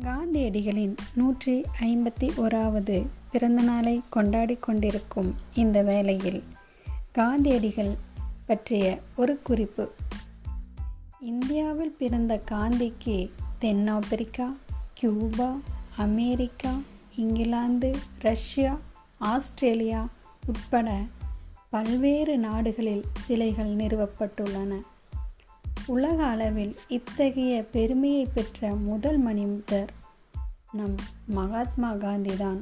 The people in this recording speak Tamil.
காந்தியடிகளின் நூற்றி ஐம்பத்தி ஓராவது பிறந்தநாளை கொண்டாடி கொண்டிருக்கும் இந்த வேளையில் காந்தியடிகள் பற்றிய ஒரு குறிப்பு. இந்தியாவில் பிறந்த காந்திக்கு தென்னாப்பிரிக்கா Cuba America England Russia Australia உட்பட பல்வேறு நாடுகளில் சிலைகள் நிறுவப்பட்டுள்ளன. உலக அளவில் இத்தகைய பெருமையை பெற்ற முதல் மனிதர் நம் மகாத்மா காந்தி தான்